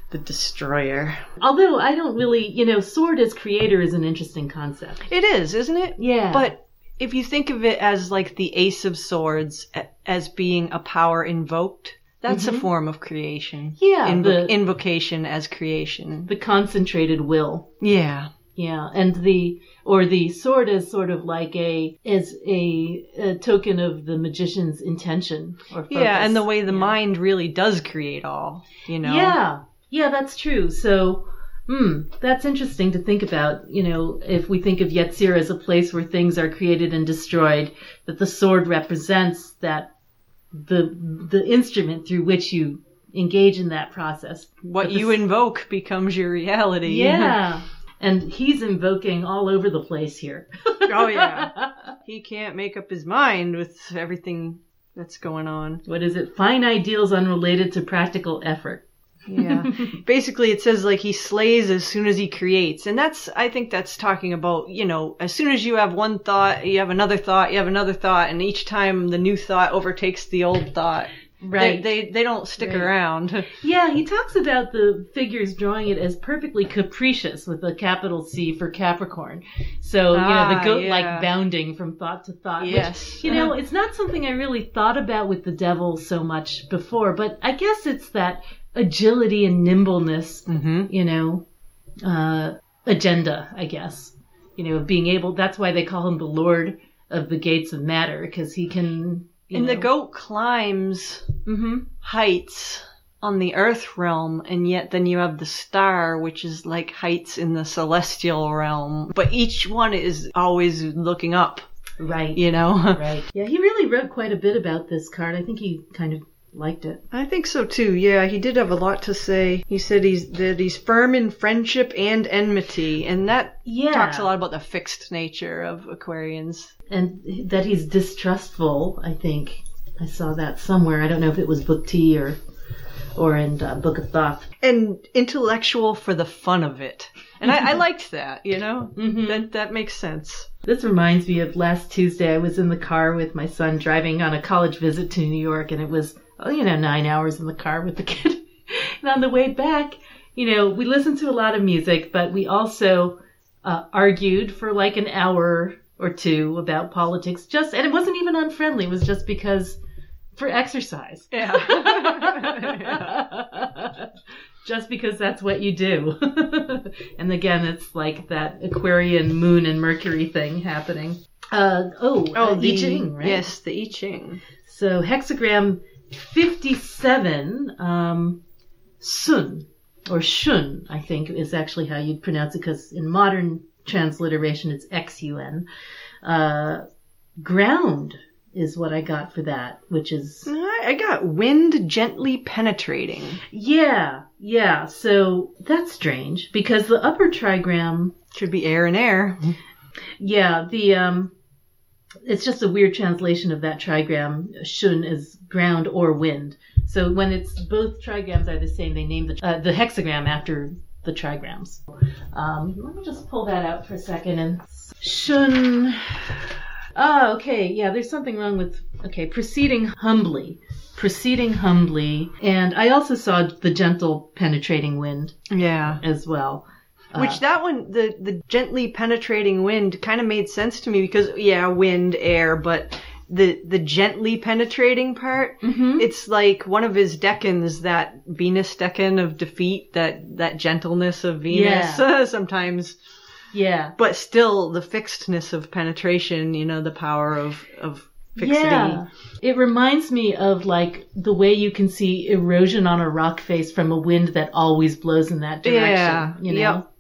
the destroyer. Although I don't really, you know, sword as creator is an interesting concept. It is, isn't it? Yeah. But if you think of it as like the ace of swords as being a power invoked, that's a form of creation. Mm-hmm. Yeah, Invo- the- invocation as creation. the concentrated will. Yeah. Yeah, and the or the sword as sort of like a as a, a token of the magician's intention or focus. Yeah, and the way the Yeah. mind really does create all, you know? Yeah, yeah, that's true. So, hmm, that's interesting to think about. You know, if we think of Yetzirah as a place where things are created and destroyed, that the sword represents that the the instrument through which you engage in that process. What the you invoke becomes your reality. Yeah. And he's invoking all over the place here. oh, yeah. He can't make up his mind with everything that's going on. what is it? Fine ideals unrelated to practical effort. Yeah. Basically, it says like he slays as soon as he creates. And that's, I think that's talking about, you know, as soon as you have one thought, you have another thought, you have another thought, and each time the new thought overtakes the old thought. Right. They, they, they don't stick Right. around. Yeah, he talks about the figures drawing it as perfectly capricious with a capital C for Capricorn. So, you know, Ah, the goat yeah. like bounding from thought to thought. which, Yes. you know, it's not something I really thought about with the devil so much before, but I guess it's that agility and nimbleness, Mm-hmm. you know, uh, agenda, I guess. You know, being able, that's why they call him the Lord of the Gates of Matter, because he can. You And know, the goat climbs hmm heights on the earth realm and yet then you have the star which is like heights in the celestial realm but each one is always looking up Right. you know Right. Yeah, he really wrote quite a bit about this card. I think he kind of liked it. i think so too yeah he did have a lot to say he said he's that he's firm in friendship and enmity and that Yeah. talks a lot about the fixed nature of aquarians And that he's distrustful, I think. I saw that somewhere. I don't know if it was Book T or or in uh, Book of Thoth. and intellectual for the fun of it and I, I liked that you know Mhm. that that makes sense This reminds me of last Tuesday. I was in the car with my son driving on a college visit to New York, and it was, you know, nine hours in the car with the kid. and on the way back, you know, we listened to a lot of music, but we also uh, argued for like an hour or two about politics. Just, and it wasn't even unfriendly. It was just because for exercise. yeah just because that's what you do. and again, it's like that Aquarian moon and Mercury thing happening. Uh, oh, Oh, uh, the I Ching, right? Yes, the I Ching. So hexagram 57, um, Sun, or Shun, I think is actually how you'd pronounce it, because in modern transliteration it's X-U-N. Uh, ground is what I got for that, which is, I I got wind gently penetrating. yeah, yeah, so that's strange, because the upper trigram Should be air and air. Yeah, the um, it's just a weird translation of that trigram. Shun is ground or wind. So when it's both trigrams are the same, they name the uh, the hexagram after the trigrams. Um, let me just pull that out for a second and Shun. Oh, okay. Yeah, there's something wrong with okay. Proceeding humbly, proceeding humbly, and I also saw the gentle penetrating wind Yeah. as well. Uh, Which that one, the the gently penetrating wind, kind of made sense to me because yeah, wind, air, but the the gently penetrating part, mhm. it's like one of his decans, that Venus decan of defeat, that that gentleness of Venus. sometimes, yeah. but still the fixedness of penetration. You know, the power of of fixity. Yeah. It reminds me of like the way you can see erosion on a rock face from a wind that always blows in that direction. Yeah, You know? yep.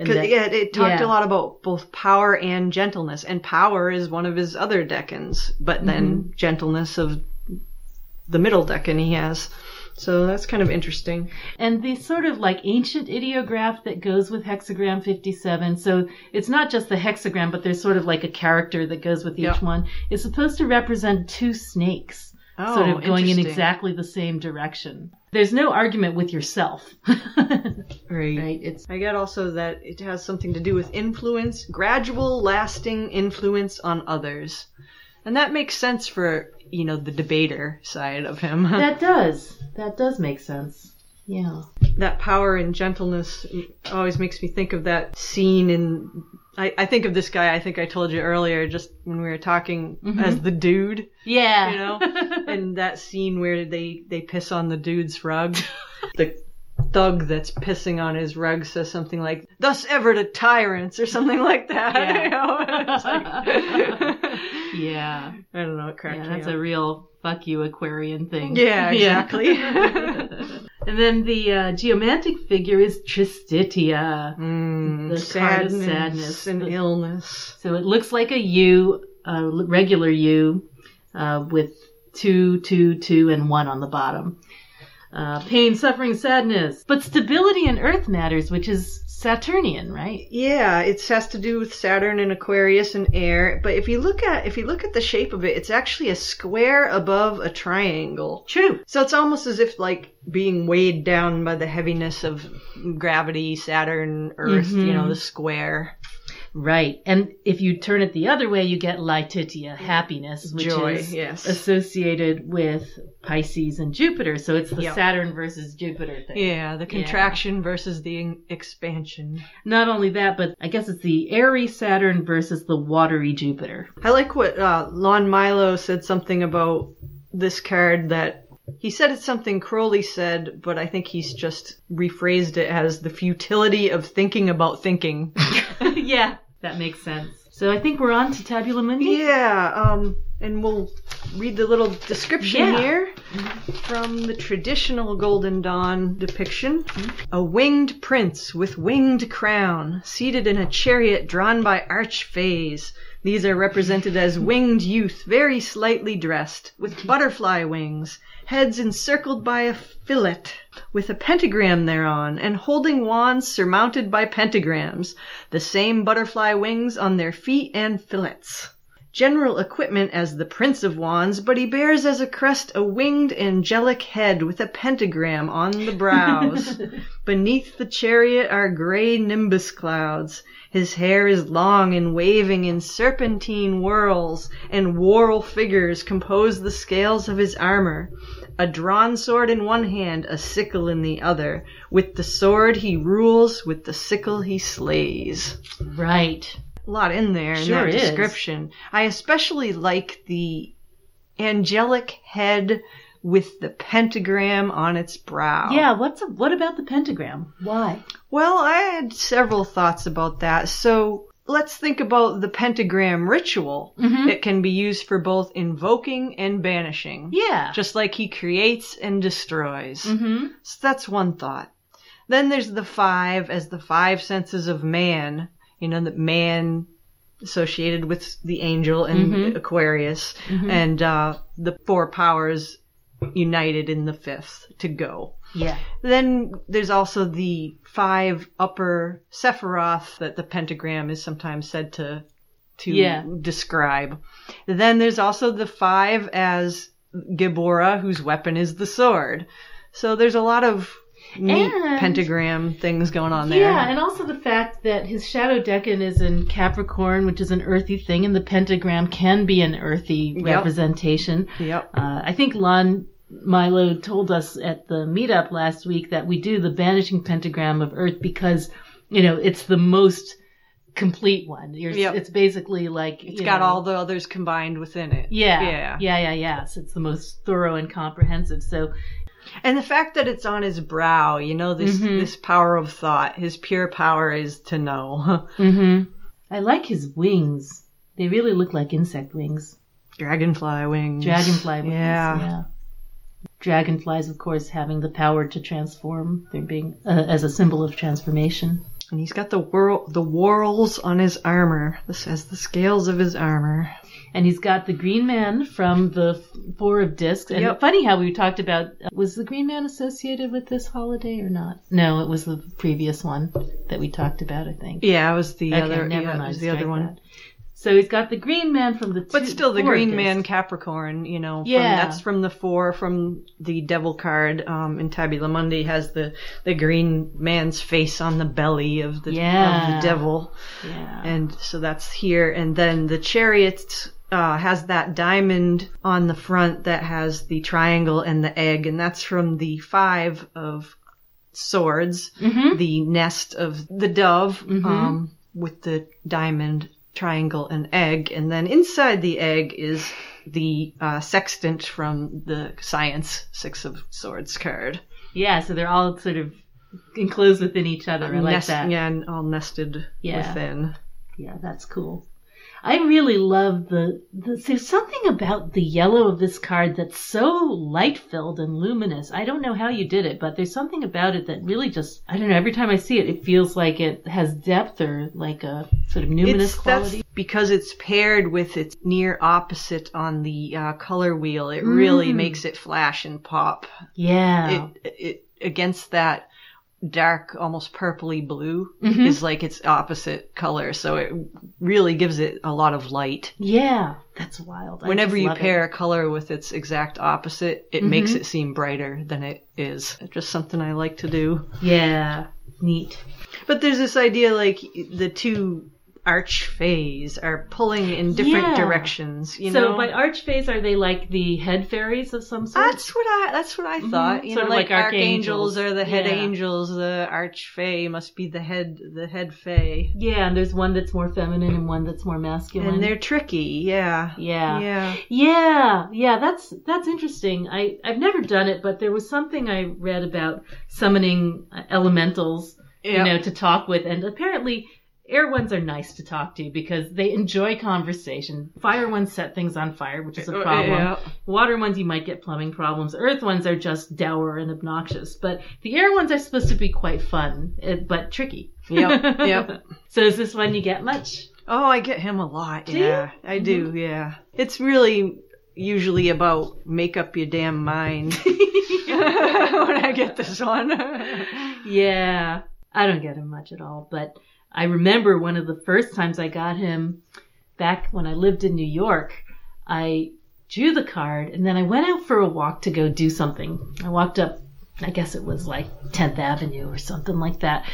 And 'Cause, that- yeah, it talked yeah. a lot about both power and gentleness, and power is one of his other decans, but then Mm-hmm. gentleness of the middle decan he has. So that's kind of interesting. and the sort of like ancient ideograph that goes with hexagram 57 so it's not just the hexagram but there's sort of like a character that goes with each Yep. one is supposed to represent two snakes Oh, sort of oh, going in exactly the same direction. There's no argument with yourself. Right. right? It's I get also that it has something to do with influence, gradual, lasting influence on others. And that makes sense for, you know, the debater side of him. that does. That does make sense. Yeah. That power and gentleness always makes me think of that scene in I, I think of this guy I think I told you earlier just when we were talking mm-hmm. as the dude yeah you know and that scene where they they piss on the dude's rug the thug that's pissing on his rug says something like thus ever to tyrants or something like that Yeah. you know? Like- yeah I don't know it cracked yeah that's up. a real fuck you aquarian thing Yeah, exactly. And then the uh, geomantic figure is tristitia Mm, The card of sadness, sadness. and illness So it looks like a U, a regular U, uh, with two, two, two, and one on the bottom. Uh, pain, suffering, sadness. But stability in earth matters, which is Saturnian, right? Yeah, it has to do with Saturn and Aquarius and air. But if you look at if you look at the shape of it, it's actually a square above a triangle. True. So it's almost as if like being weighed down by the heaviness of gravity, Saturn, Earth. You know, mm-hmm. the square. Right. And if you turn it the other way, you get Laetitia, happiness, which Joy, is yes. associated with Pisces and Jupiter. So it's the Yep. Saturn versus Jupiter thing. Yeah, the contraction versus the expansion. Not only that, but I guess it's the airy Saturn versus the watery Jupiter. I like what uh, Lon Milo said something about this card that he said it's something Crowley said, but I think he's just rephrased it as the futility of thinking about thinking. yeah, that makes sense. So I think we're on to Tabula Mundi. yeah, um, and we'll read the little description Yeah. here from the traditional Golden Dawn depiction. A winged prince with winged crown, seated in a chariot drawn by archfays. These are represented as winged youth, very slightly dressed, with butterfly wings, heads encircled by a fillet, with a pentagram thereon, and holding wands surmounted by pentagrams, the same butterfly wings on their feet and fillets general equipment as the Prince of Wands, but he bears as a crest a winged angelic head with a pentagram on the brows. Beneath the chariot are gray nimbus clouds. His hair is long and waving in serpentine whirls, and whorl figures compose the scales of his armor. A drawn sword in one hand, a sickle in the other. With the sword he rules, with the sickle he slays Right. A lot in there in Sure that is. description. I especially like the angelic head with the pentagram on its brow. Yeah. What's what about the pentagram? Why? Well, I had several thoughts about that. So let's think about the pentagram ritual. Mhm. It can be used for both invoking and banishing. Yeah. Just like he creates and destroys. mm-hmm. So that's one thought. Then there's the five as the five senses of man. You know, that man associated with the angel and Mhm. Aquarius, and uh, the four powers united in the fifth to go. Yeah. Then there's also the five upper Sephiroth that the pentagram is sometimes said to to Yeah. describe. Then there's also the five as Geburah, whose weapon is the sword. So there's a lot of neat And- pentagram things going on there. Yeah, and also the fact that his shadow decan is in Capricorn, which is an earthy thing, and the pentagram can be an earthy Yep. representation. Yep. Uh, I think Lon Milo told us at the meetup last week that we do the banishing pentagram of Earth because, you know, it's the most complete one. Yep. It's basically like It's got all the others combined within it. yeah, Yeah. yeah, yeah, yeah. So it's the most thorough and comprehensive. So And the fact that it's on his brow, you know, this Mhm. this power of thought, his pure power is to know. hmm I like his wings. They really look like insect wings. Dragonfly wings. Dragonfly wings. Yeah. Yeah. Dragonflies, of course, having the power to transform. They're being uh, as a symbol of transformation. And he's got the whirl, the whorls on his armor. This has the scales of his armor. And he's got the Green Man from the Four of Discs. And Yep. funny how we talked about was the Green Man associated with this holiday or not? No, it was the previous one that we talked about, I think. Yeah, it was the Okay, other. never yeah, it mind. was the other one. that. So he's got the Green Man from the But still, the Green Discs. Man Capricorn, you know, from, Yeah. that's from the four from the Devil card. Um, in Tabula Mundi has the the Green Man's face on the belly of the Yeah. of the Devil, Yeah. and so that's here. And then the Chariot uh, has that diamond on the front that has the triangle and the egg, and that's from the five of swords, Mhm. the nest of the dove, Mhm. um, with the diamond, triangle, and egg. And then inside the egg is the uh, sextant from the science Six of Swords card. Yeah, so they're all sort of enclosed within each other. I like Nest- that. Yeah, and all nested Yeah. within. Yeah, that's cool. I really love the, the there's something about the yellow of this card that's so light filled and luminous. I don't know how you did it, but there's something about it that really just I don't know, every time I see it it feels like it has depth or like a sort of numinous It's, quality. because it's paired with its near opposite on the uh, color wheel. It really Mm. makes it flash and pop. Yeah. It, it against that dark, almost purpley blue Mhm. is like its opposite color. So it really gives it a lot of light. yeah, that's wild. I Whenever you love it. pair a color with its exact opposite, it Mhm. makes it seem brighter than it is. It's just something I like to do. Yeah. Neat. But there's this idea like the two archfays are pulling in different Yeah. directions. You so know, by archfays are they like the head fairies of some sort? that's what I that's what I mm-hmm. thought. You Sort know, of like, like archangels archangels. are the head Yeah. angels. The archfey must be the head the head fey, yeah, and there's one that's more feminine and one that's more masculine. and they're tricky. Yeah, yeah. yeah. Yeah, yeah, that's that's interesting. I I've never done it, but there was something I read about summoning elementals, Yeah. you know, to talk with, and apparently air ones are nice to talk to because they enjoy conversation. Fire ones set things on fire, which is a Uh, problem. yeah. Water ones you might get plumbing problems. Earth ones are just dour and obnoxious, but the air ones are supposed to be quite fun, eh, but tricky. Yep, yep. So is this one you get much? Oh, I get him a lot. Do yeah, you? I do. Yeah, it's really usually about make up your damn mind when I get this one. Yeah, I don't get him much at all, but I remember one of the first times I got him back when I lived in New York. I drew the card and then I went out for a walk to go do something. I walked up, I guess it was like 10th Avenue or something like that.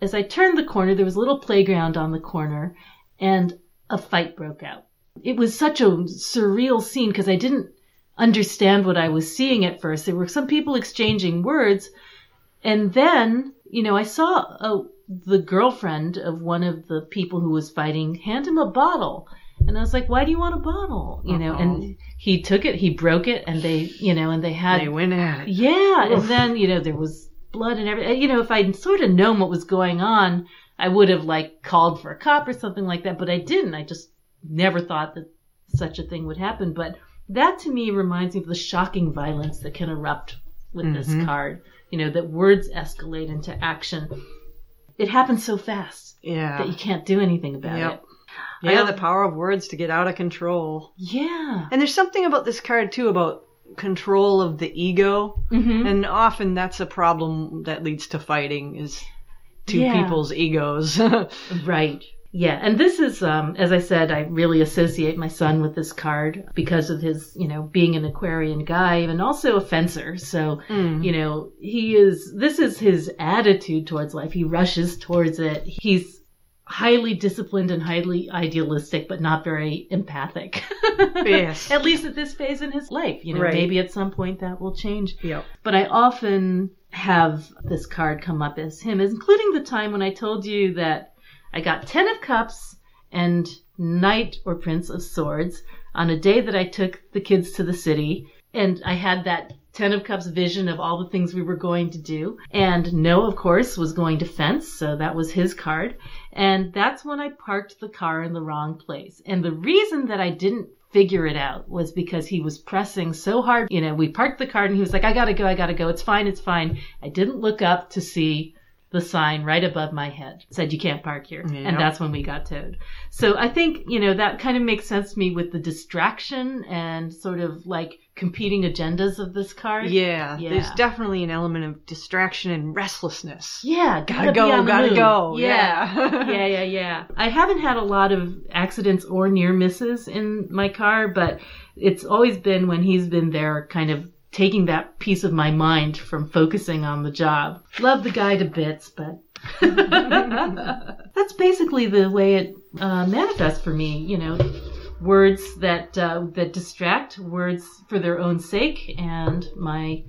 As I turned the corner, there was a little playground on the corner and a fight broke out. It was such a surreal scene because I didn't understand what I was seeing at first. There were some people exchanging words, and then, you know, I saw a, the girlfriend of one of the people who was fighting hand him a bottle. And I was like, why do you want a bottle? You know, and he took it, he broke it, and they, you know, and they had. they went at it. Yeah, and then, you know, there was blood and everything. You know, if I'd sort of known what was going on, I would have, like, called for a cop or something like that, but I didn't. I just never thought that such a thing would happen. But that to me reminds me of the shocking violence that can erupt with this Mhm. card. You know, that words escalate into action. It happens so fast Yeah. that you can't do anything about Yep. it. Yeah, the power of words to get out of control. Yeah. And there's something about this card too about control of the ego. hmm And often that's a problem that leads to fighting is two Yeah. people's egos. Right. Yeah, and this is, um, as I said, I really associate my son with this card because of his, you know, being an Aquarian guy and also a fencer. So, Mm. you know, he is, this is his attitude towards life. He rushes towards it. He's highly disciplined and highly idealistic, but not very empathic. Yes. At least at this phase in his life. You know, Right. maybe at some point that will change. Yep. But I often have this card come up as him, including the time when I told you that I got Ten of Cups and Knight or Prince of Swords on a day that I took the kids to the city. And I had that Ten of Cups vision of all the things we were going to do. And no, of course, was going to fence, so that was his card. And that's when I parked the car in the wrong place. And the reason that I didn't figure it out was because he was pressing so hard. You know, we parked the car and he was like, I gotta go, I gotta go. It's fine, it's fine. I didn't look up to see the sign right above my head said you can't park here Yeah. and that's when we got towed so i think you know that kind of makes sense to me with the distraction and sort of like competing agendas of this card Yeah, Yeah. there's definitely an element of distraction and restlessness. yeah Gotta be go, gotta go. yeah Yeah. yeah, yeah, yeah. I haven't had a lot of accidents or near misses in my car, but it's always been when he's been there, kind of taking that piece of my mind from focusing on the job. Love the guy to bits, but that's basically the way it uh, manifests for me. You know, words that uh, that distract, words for their own sake, and my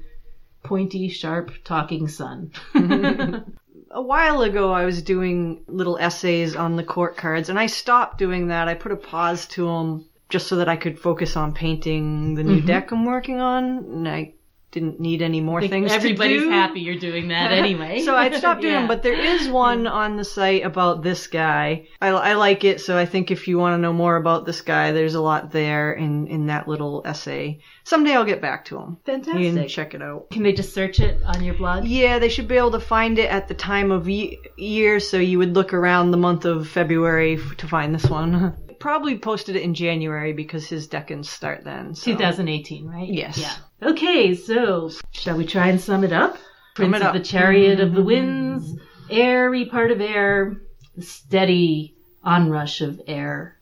pointy, sharp talking son. a while ago I was doing little essays on the court cards and I stopped doing that. I put a pause to them just so that I could focus on painting the new mm-hmm. deck I'm working on and I didn't need any more things everybody's to do. happy you're doing that anyway. so I stopped doing Yeah. them, but there is one on the site about this guy. I, I like it, so I think if you want to know more about this guy, there's a lot there in, in that little essay. Someday I'll get back to him. You can check it out. Can they just search it on your blog? Yeah, they should be able to find it at the time of ye- year, so you would look around the month of February f- to find this one. Probably posted it in January because his decans start then. So. 2018, right? Yes. Yeah. Okay, so shall we try and sum it up? Prince it of up. the chariot of the mm-hmm. winds, airy part of air, the steady onrush of air.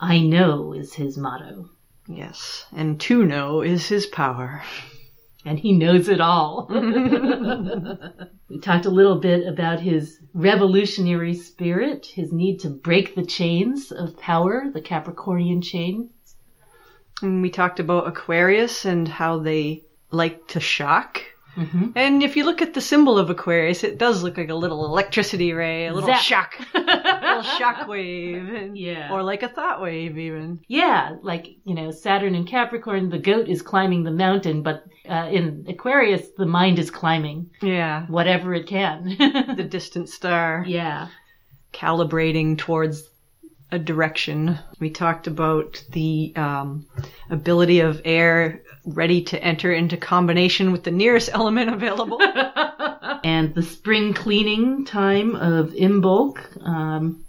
I know is his motto, Yes, and to know is his power. And he knows it all. we talked a little bit about his revolutionary spirit, his need to break the chains of power, the Capricornian chain. And we talked about Aquarius and how they like to shock. Mhm. And if you look at the symbol of Aquarius, it does look like a little electricity ray, a little Zap. shock, a little shock wave, and- Yeah. or like a thought wave even. Yeah, like, you know, Saturn and Capricorn, the goat is climbing the mountain, but uh, in Aquarius, the mind is climbing Yeah, whatever it can. the distant star. yeah. calibrating towards a direction. We talked about the um, ability of air ready to enter into combination with the nearest element available. and the spring cleaning time of Imbolc, um,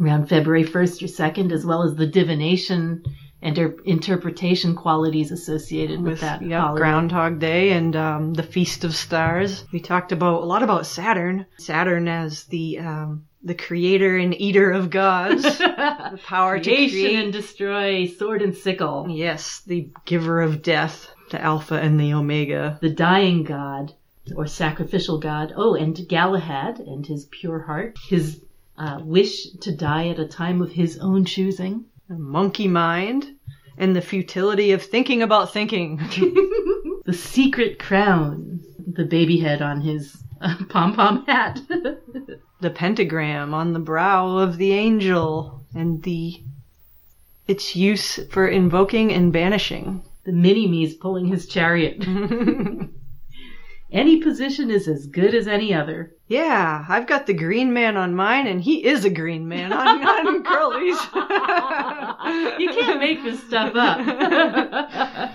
around February 1st or 2nd, as well as the divination and der- interpretation qualities associated with, with that yeah, holiday. Groundhog Day and um, the Feast of Stars. We talked about a lot about Saturn. Saturn as the um, the creator and eater of gods, the power to Creation create. and destroy, sword and sickle. yes, the giver of death, the Alpha and the Omega. the dying god or sacrificial god. Oh, and Galahad and his pure heart, his uh, wish to die at a time of his own choosing. the monkey mind, and the futility of thinking about thinking. The secret crown, the baby head on his pom pom hat. the pentagram on the brow of the angel, and the its use for invoking and banishing. the mini me's pulling his chariot. any position is as good as any other. Yeah, I've got the green man on mine, and he is a green man on, on Crowley's. you can't make this stuff up.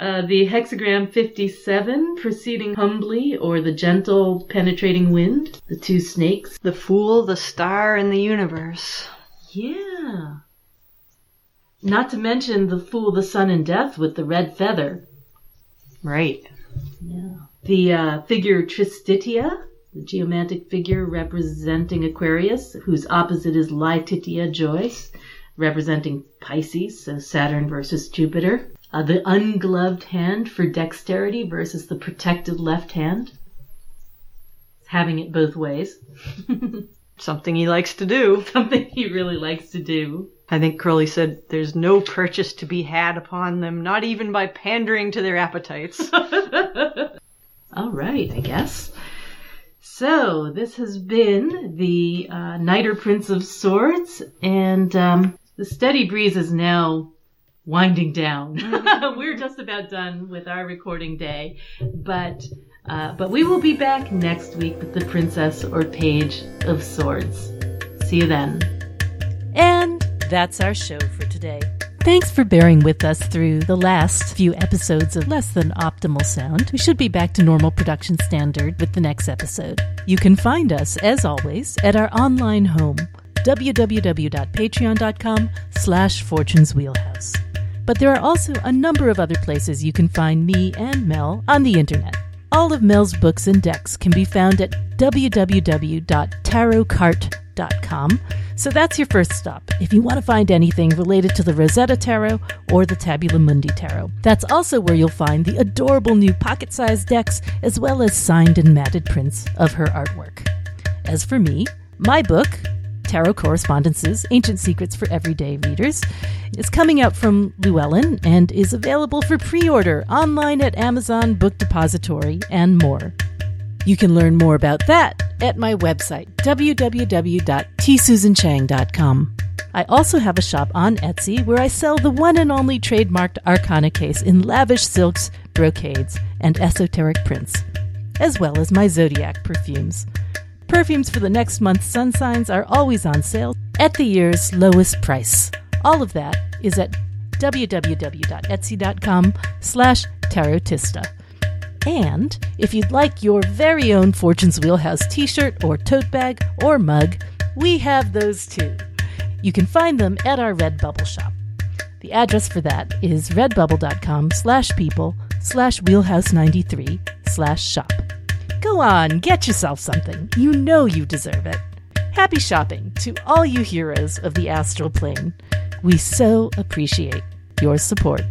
Uh, the hexagram 57, proceeding humbly, or the gentle penetrating wind, the two snakes. the fool, the star, and the universe. Yeah. Not to mention the fool, the sun, and death with the red feather. Right. Yeah. The uh, figure Tristitia, the geomantic figure representing Aquarius, whose opposite is Laetitia Joyce, representing Pisces, so Saturn versus Jupiter. Uh, the ungloved hand for dexterity versus the protected left hand. Having it both ways. Something he likes to do. Something he really likes to do. I think Crowley said there's no purchase to be had upon them, not even by pandering to their appetites. All right, I guess. So this has been the uh, Knight or Prince of Swords, and um, the steady breeze is now winding down. We're just about done with our recording day, but uh, but we will be back next week with the Princess or Page of Swords. See you then. And that's our show for today. Thanks for bearing with us through the last few episodes of Less Than Optimal Sound. We should be back to normal production standard with the next episode. You can find us, as always, at our online home, www.patreon.com slash Fortune's Wheelhouse. But there are also a number of other places you can find me and Mel on the internet. All of Mel's books and decks can be found at www.tarotcart.com. So that's your first stop if you want to find anything related to the Rosetta Tarot or the Tabula Mundi Tarot. That's also where you'll find the adorable new pocket sized decks as well as signed and matted prints of her artwork. As for me, my book, Tarot Correspondences Ancient Secrets for Everyday Readers, is coming out from Llewellyn and is available for pre order online at Amazon Book Depository and more. You can learn more about that at my website, www.tsusanchang.com. I also have a shop on Etsy where I sell the one and only trademarked Arcana case in lavish silks, brocades, and esoteric prints, as well as my Zodiac perfumes. Perfumes for the next month's sun signs are always on sale at the year's lowest price. All of that is at www.etsy.com slash tarotista. And if you'd like your very own Fortune's Wheelhouse t shirt or tote bag or mug, we have those too. You can find them at our Redbubble shop. The address for that is redbubble.com slash people slash wheelhouse93 slash shop. Go on, get yourself something. You know you deserve it. Happy shopping to all you heroes of the astral plane. We so appreciate your support.